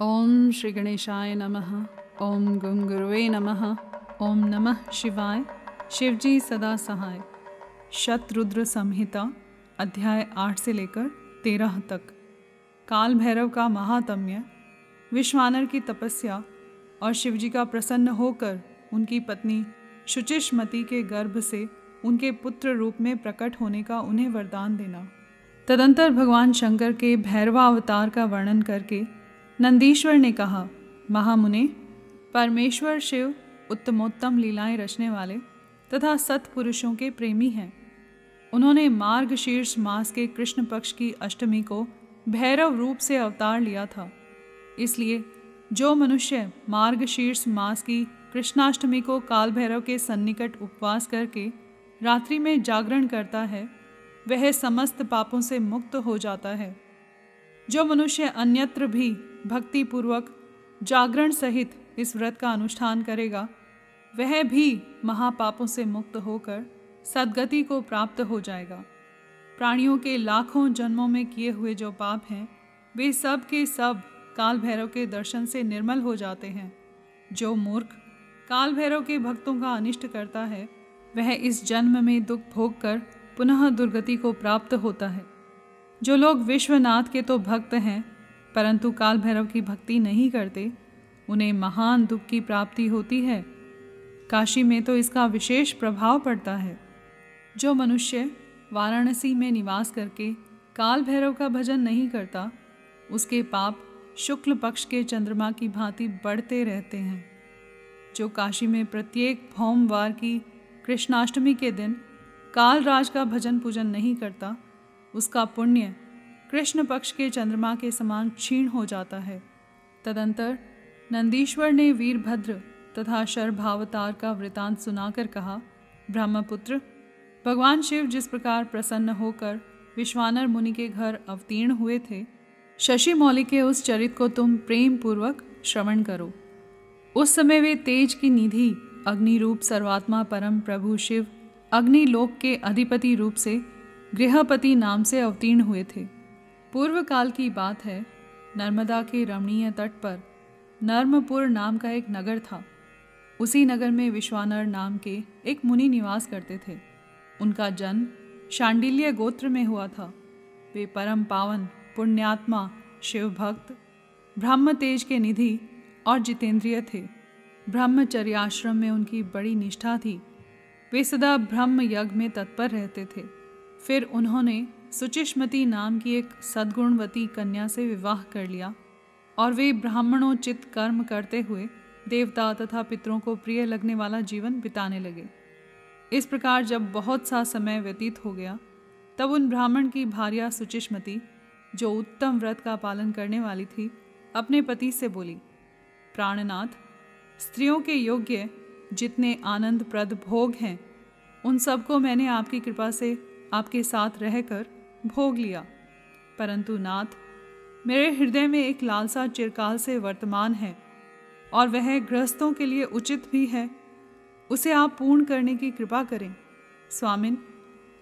ओम श्री गणेशाय नमः। ओम गुंगुरुवे नमः। ओम नमः शिवाय। शिवजी सदा सहाय। शतरुद्र संहिता, अध्याय आठ से लेकर तेरह तक। काल भैरव का महात्म्य विश्वानर की तपस्या और शिवजी का प्रसन्न होकर उनकी पत्नी शुचिष्मति के गर्भ से उनके पुत्र रूप में प्रकट होने का उन्हें वरदान देना। तदंतर भगवान शंकर के भैरवावतार का वर्णन करके नंदीश्वर ने कहा, महामुने, परमेश्वर शिव उत्तमोत्तम लीलाएँ रचने वाले तथा सत्पुरुषों के प्रेमी हैं। उन्होंने मार्ग शीर्ष मास के कृष्ण पक्ष की अष्टमी को भैरव रूप से अवतार लिया था। इसलिए जो मनुष्य मार्ग शीर्ष मास की कृष्णाष्टमी को काल भैरव के सन्निकट उपवास करके रात्रि में जागरण करता है, वह समस्त पापों से मुक्त हो जाता है। जो मनुष्य अन्यत्र भी भक्ति पूर्वक जागरण सहित इस व्रत का अनुष्ठान करेगा। वह भी महापापों से मुक्त होकर सदगति को प्राप्त हो जाएगा। प्राणियों के लाखों जन्मों में किए हुए जो पाप हैं, वे सब के सब काल भैरव के दर्शन से निर्मल हो जाते हैं। जो मूर्ख काल भैरव के भक्तों का अनिष्ट करता है, वह इस जन्म में दुख भोग कर पुनः दुर्गति को प्राप्त होता है। जो लोग विश्वनाथ के तो भक्त हैं परंतु काल भैरव की भक्ति नहीं करते, उन्हें महान दुख की प्राप्ति होती है। काशी में तो इसका विशेष प्रभाव पड़ता है। जो मनुष्य वाराणसी में निवास करके काल भैरव का भजन नहीं करता, उसके पाप शुक्ल पक्ष के चंद्रमा की भांति बढ़ते रहते हैं। जो काशी में प्रत्येक भौमवार की कृष्णाष्टमी के दिन कालराज का भजन पूजन नहीं करता, उसका पुण्य कृष्ण पक्ष के चंद्रमा के समान क्षीण हो जाता है। तदंतर नंदीश्वर ने वीरभद्र तथा शर्भावतार का वृतांत सुनाकर कहा, ब्रह्मपुत्र, भगवान शिव जिस प्रकार प्रसन्न होकर विश्वानर मुनि के घर अवतीर्ण हुए थे, शशि मौली के उस चरित को तुम प्रेम पूर्वक श्रवण करो। उस समय वे तेज की निधि, अग्नि रूप सर्वात्मा परम प्रभु शिव अग्नि लोक के अधिपति रूप से गृहपति नाम से अवतीर्ण हुए थे। पूर्व काल की बात है, नर्मदा के रमणीय तट पर नर्मपुर नाम का एक नगर था। उसी नगर में विश्वानर नाम के एक मुनि निवास करते थे। उनका जन्म शांडिल्य गोत्र में हुआ था। वे परम पावन, पुण्यात्मा शिव भक्त ब्रह्म तेज के निधि और जितेंद्रिय थे। ब्रह्मचर्याश्रम में उनकी बड़ी निष्ठा थी। वे सदा ब्रह्म यज्ञ में तत्पर रहते थे। फिर उन्होंने सुचिष्मती नाम की एक सद्गुणवती कन्या से विवाह कर लिया और वे ब्राह्मणोचित कर्म करते हुए देवता तथा पितरों को प्रिय लगने वाला जीवन बिताने लगे। इस प्रकार जब बहुत सा समय व्यतीत हो गया, तब उन ब्राह्मण की भार्या सुचिष्मती, जो उत्तम व्रत का पालन करने वाली थी, अपने पति से बोली, प्राणनाथ, स्त्रियों के योग्य जितने आनंदप्रद भोग हैं, उन सबको मैंने आपकी कृपा से आपके साथ रहकर भोग लिया। परंतु नाथ, मेरे हृदय में एक लालसा चिरकाल से वर्तमान है और वह गृहस्थों के लिए उचित भी है। उसे आप पूर्ण करने की कृपा करें। स्वामिन,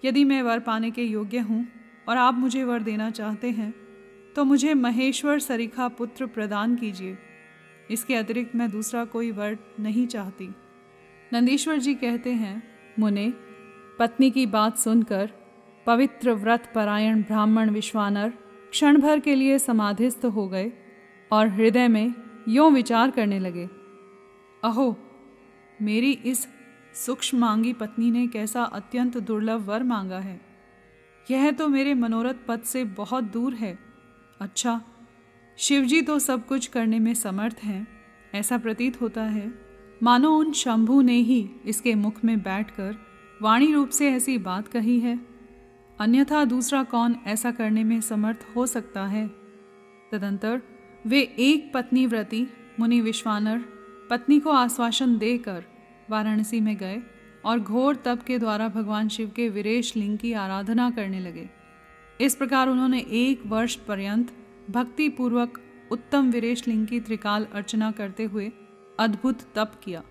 यदि मैं वर पाने के योग्य हूँ और आप मुझे वर देना चाहते हैं तो मुझे महेश्वर सरीखा पुत्र प्रदान कीजिए। इसके अतिरिक्त मैं दूसरा कोई वर नहीं चाहती। नंदीश्वर जी कहते हैं, मुने, पत्नी की बात सुनकर पवित्र व्रत परायण ब्राह्मण विश्वानर क्षण भर के लिए समाधिस्थ हो गए और हृदय में यों विचार करने लगे, अहो, मेरी इस सूक्ष्म मांगी पत्नी ने कैसा अत्यंत दुर्लभ वर मांगा है। यह तो मेरे मनोरथ पद से बहुत दूर है। अच्छा शिवजी तो सब कुछ करने में समर्थ हैं, ऐसा प्रतीत होता है। मानो उन शंभु ने ही इसके मुख में बैठकर वाणी रूप से ऐसी बात कही है। अन्यथा दूसरा कौन ऐसा करने में समर्थ हो सकता है? तदंतर वे एक पत्नी व्रती, मुनि विश्वानर, पत्नी को आश्वासन देकर वाराणसी में गए और घोर तप के द्वारा भगवान शिव के विरेश लिंग की आराधना करने लगे। इस प्रकार उन्होंने एक वर्ष पर्यंत भक्ति पूर्वक उत्तम विरेश लिंग की त्रिकाल अर्चना करते हुए अद्भुत तप किया।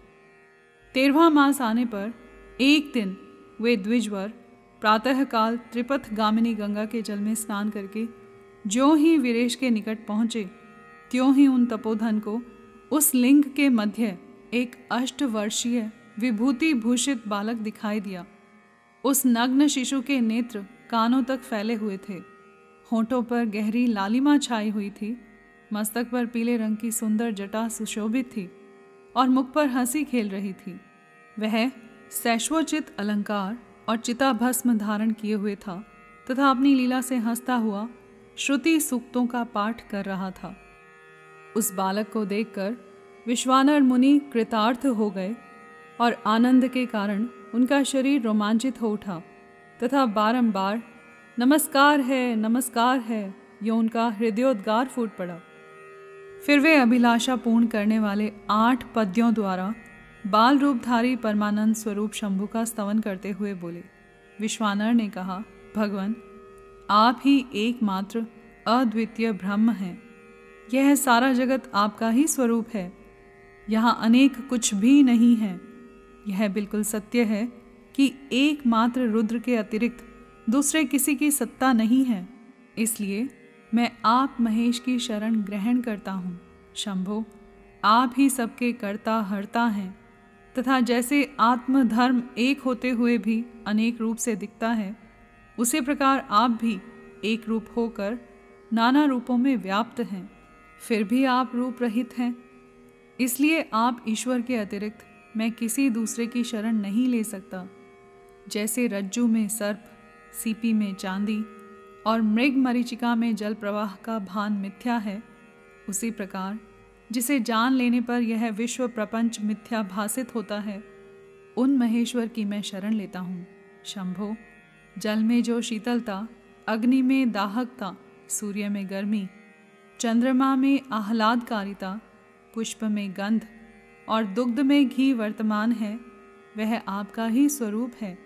तेरहवा मास आने पर एक दिन वे द्विजवर प्रातःकाल त्रिपथ गामिनी गंगा के जल में स्नान करके जो ही वीरेश के निकट पहुँचे, त्यों ही उन तपोधन को उस लिंग के मध्य एक अष्टवर्षीय विभूति भूषित बालक दिखाई दिया। उस नग्न शिशु के नेत्र कानों तक फैले हुए थे। होठों पर गहरी लालिमा छाई हुई थी। मस्तक पर पीले रंग की सुंदर जटा सुशोभित थी और मुख पर हँसी खेल रही थी। वह सैश्वचित अलंकार और चिता भस्म धारण किए हुए था, तथा अपनी लीला से हंसता हुआ श्रुति सूक्तों का पाठ कर रहा था। उस बालक को देखकर विश्वानर मुनि कृतार्थ हो गए, और आनंद के कारण उनका शरीर रोमांचित हो उठा, तथा बारंबार, नमस्कार है नमस्कार है यह उनका हृदयोद्गार फूट पड़ा। फिर वे अभिलाषा पूर्ण करने वाले आठ पद्यों द्वारा बाल रूपधारी परमानंद स्वरूप शंभु का स्तवन करते हुए बोले, विश्वानर ने कहा, भगवान, आप ही एकमात्र अद्वितीय ब्रह्म हैं। यह सारा जगत आपका ही स्वरूप है। यहाँ अनेक कुछ भी नहीं है। यह बिल्कुल सत्य है कि एकमात्र रुद्र के अतिरिक्त दूसरे किसी की सत्ता नहीं है। इसलिए मैं आप महेश की शरण ग्रहण करता हूँ। शंभो, आप ही सबके कर्ता हरता हैं। तथा जैसे आत्मधर्म एक होते हुए भी अनेक रूप से दिखता है, उसी प्रकार आप भी एक रूप होकर नाना रूपों में व्याप्त हैं, फिर भी आप रूप रहित हैं। इसलिए आप ईश्वर के अतिरिक्त मैं किसी दूसरे की शरण नहीं ले सकता। जैसे रज्जू में सर्प, सीपी में चांदी और मृग मरीचिका में जल प्रवाह का भान मिथ्या है, उसी प्रकार जिसे जान लेने पर यह विश्व प्रपंच मिथ्या भाषित होता है, उन महेश्वर की मैं शरण लेता हूँ। शंभो, जल में जो शीतलता, अग्नि में दाहकता, सूर्य में गर्मी, चंद्रमा में आह्लादकारिता, पुष्प में गंध और दुग्ध में घी वर्तमान है, वह आपका ही स्वरूप है।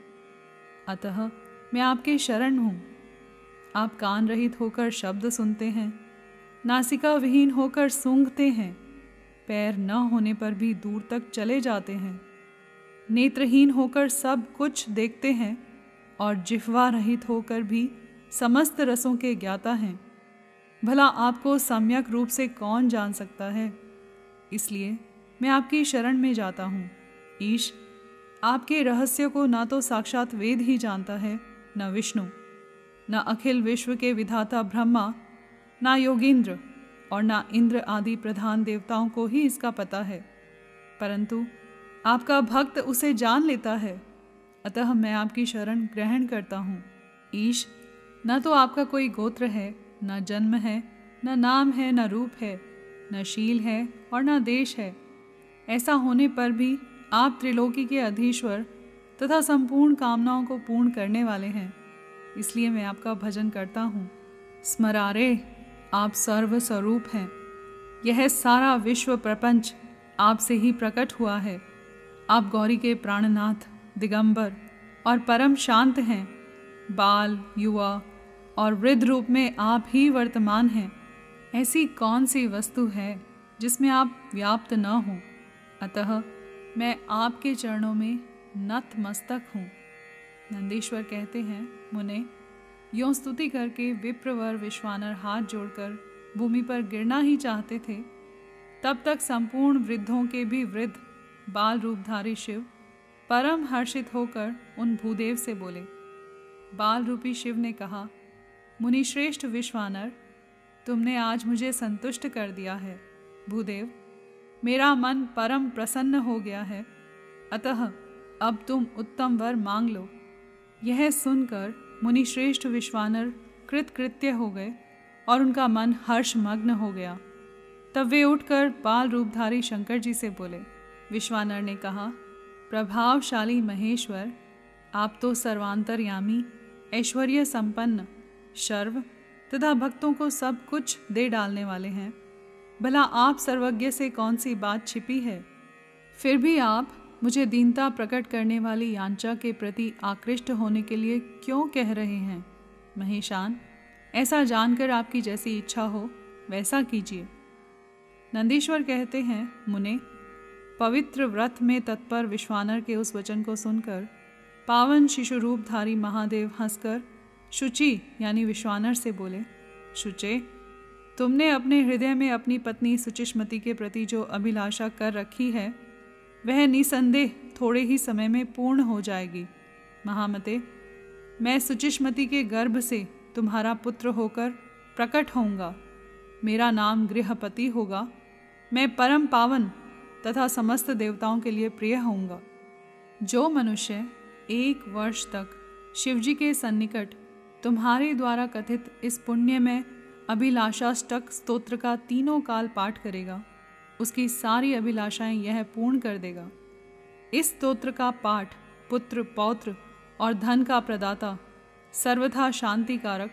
अतः मैं आपके शरण हूँ। आप कान रहित होकर शब्द सुनते हैं। नासिका विहीन होकर सूंघते हैं। पैर न होने पर भी दूर तक चले जाते हैं। नेत्रहीन होकर सब कुछ देखते हैं और जिह्वा रहित होकर भी समस्त रसों के ज्ञाता हैं। भला आपको सम्यक रूप से कौन जान सकता है? इसलिए मैं आपकी शरण में जाता हूँ। ईश, आपके रहस्य को ना तो साक्षात वेद ही जानता है, न विष्णु, न अखिल विश्व के विधाता ब्रह्मा ना योगींद्र और ना इंद्र आदि प्रधान देवताओं को ही इसका पता है। परंतु आपका भक्त उसे जान लेता है। अतः मैं आपकी शरण ग्रहण करता हूँ। ईश, न तो आपका कोई गोत्र है, न जन्म है, न नाम है, न रूप है, न शील है और न देश है। ऐसा होने पर भी आप त्रिलोकी के अधीश्वर तथा संपूर्ण कामनाओं को पूर्ण करने वाले हैं। इसलिए मैं आपका भजन करता हूँ। स्मरारे। आप सर्व स्वरूप हैं। यह सारा विश्व प्रपंच आपसे ही प्रकट हुआ है। आप गौरी के प्राणनाथ, दिगंबर और परम शांत हैं। बाल, युवा और वृद्ध रूप में आप ही वर्तमान हैं। ऐसी कौन सी वस्तु है जिसमें आप व्याप्त न हो? अतः मैं आपके चरणों में नतमस्तक हूँ। नंदीश्वर कहते हैं, मुने यों स्तुति करके विप्रवर विश्वानर हाथ जोड़कर भूमि पर गिरना ही चाहते थे, तब तक संपूर्ण वृद्धों के भी वृद्ध बाल रूपधारी शिव परम हर्षित होकर उन भूदेव से बोले। बाल रूपी शिव ने कहा, मुनिश्रेष्ठ विश्वानर, तुमने आज मुझे संतुष्ट कर दिया है। भूदेव, मेरा मन परम प्रसन्न हो गया है। अतः अब तुम उत्तम वर मांग लो। यह सुनकर मुनिश्रेष्ठ विश्वानर कृतकृत्य हो गए और उनका मन हर्षमग्न हो गया। तब वे उठकर बाल रूपधारी शंकर जी से बोले, विश्वानर ने कहा, प्रभावशाली महेश्वर, आप तो सर्वांतरयामी, ऐश्वर्य संपन्न शर्व तथा भक्तों को सब कुछ दे डालने वाले हैं। भला आप सर्वज्ञ से कौन सी बात छिपी है? फिर भी आप मुझे दीनता प्रकट करने वाली यांचा के प्रति आकृष्ट होने के लिए क्यों कह रहे हैं? महेशान, ऐसा जानकर आपकी जैसी इच्छा हो, वैसा कीजिए। नंदीश्वर कहते हैं, मुने, पवित्र व्रत में तत्पर विश्वानर के उस वचन को सुनकर, पावन शिशु रूपधारी महादेव हंसकर, शुचि यानी विश्वानर से बोले, शुचे, तुमने अपने हृदय में अपनी पत्नी सुचिष्मति के प्रति जो अभिलाषा कर रखी है वह निसंदेह थोड़े ही समय में पूर्ण हो जाएगी। महामते, मैं सुचिष्मति के गर्भ से तुम्हारा पुत्र होकर प्रकट होऊँगा। मेरा नाम गृहपति होगा। मैं परम पावन तथा समस्त देवताओं के लिए प्रिय होऊँगा। जो मनुष्य एक वर्ष तक शिवजी के सन्निकट तुम्हारे द्वारा कथित इस पुण्य में अभिलाषाष्टक स्तोत्र का तीनों काल पाठ करेगा उसकी सारी अभिलाषाएँ यह पूर्ण कर देगा। इस स्तोत्र का पाठ पुत्र पौत्र और धन का प्रदाता, सर्वथा शांति कारक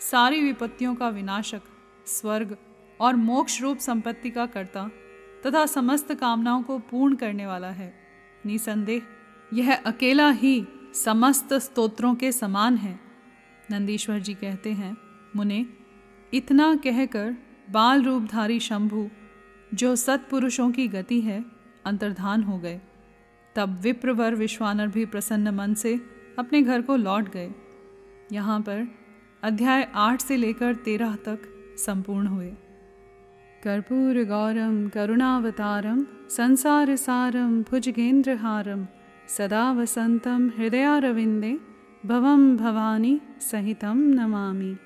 सारी विपत्तियों का विनाशक, स्वर्ग और मोक्ष रूप संपत्ति का कर्ता तथा समस्त कामनाओं को पूर्ण करने वाला है। निसंदेह, यह अकेला ही समस्त स्तोत्रों के समान है। नंदीश्वर जी कहते हैं, मुने, इतना कहकर बाल रूपधारी शंभु जो सत्पुरुषों की गति है, अंतर्धान हो गए। तब विप्रवर विश्वानर भी प्रसन्न मन से अपने घर को लौट गए। यहाँ पर अध्याय आठ से लेकर तेरह तक संपूर्ण हुए। कर्पूर गौरम, करुणावतारम संसार सारम भुजगेंद्रहारम, सदा वसंतम, हृदयारविंदे, भवम भवानी सहितम नमामि।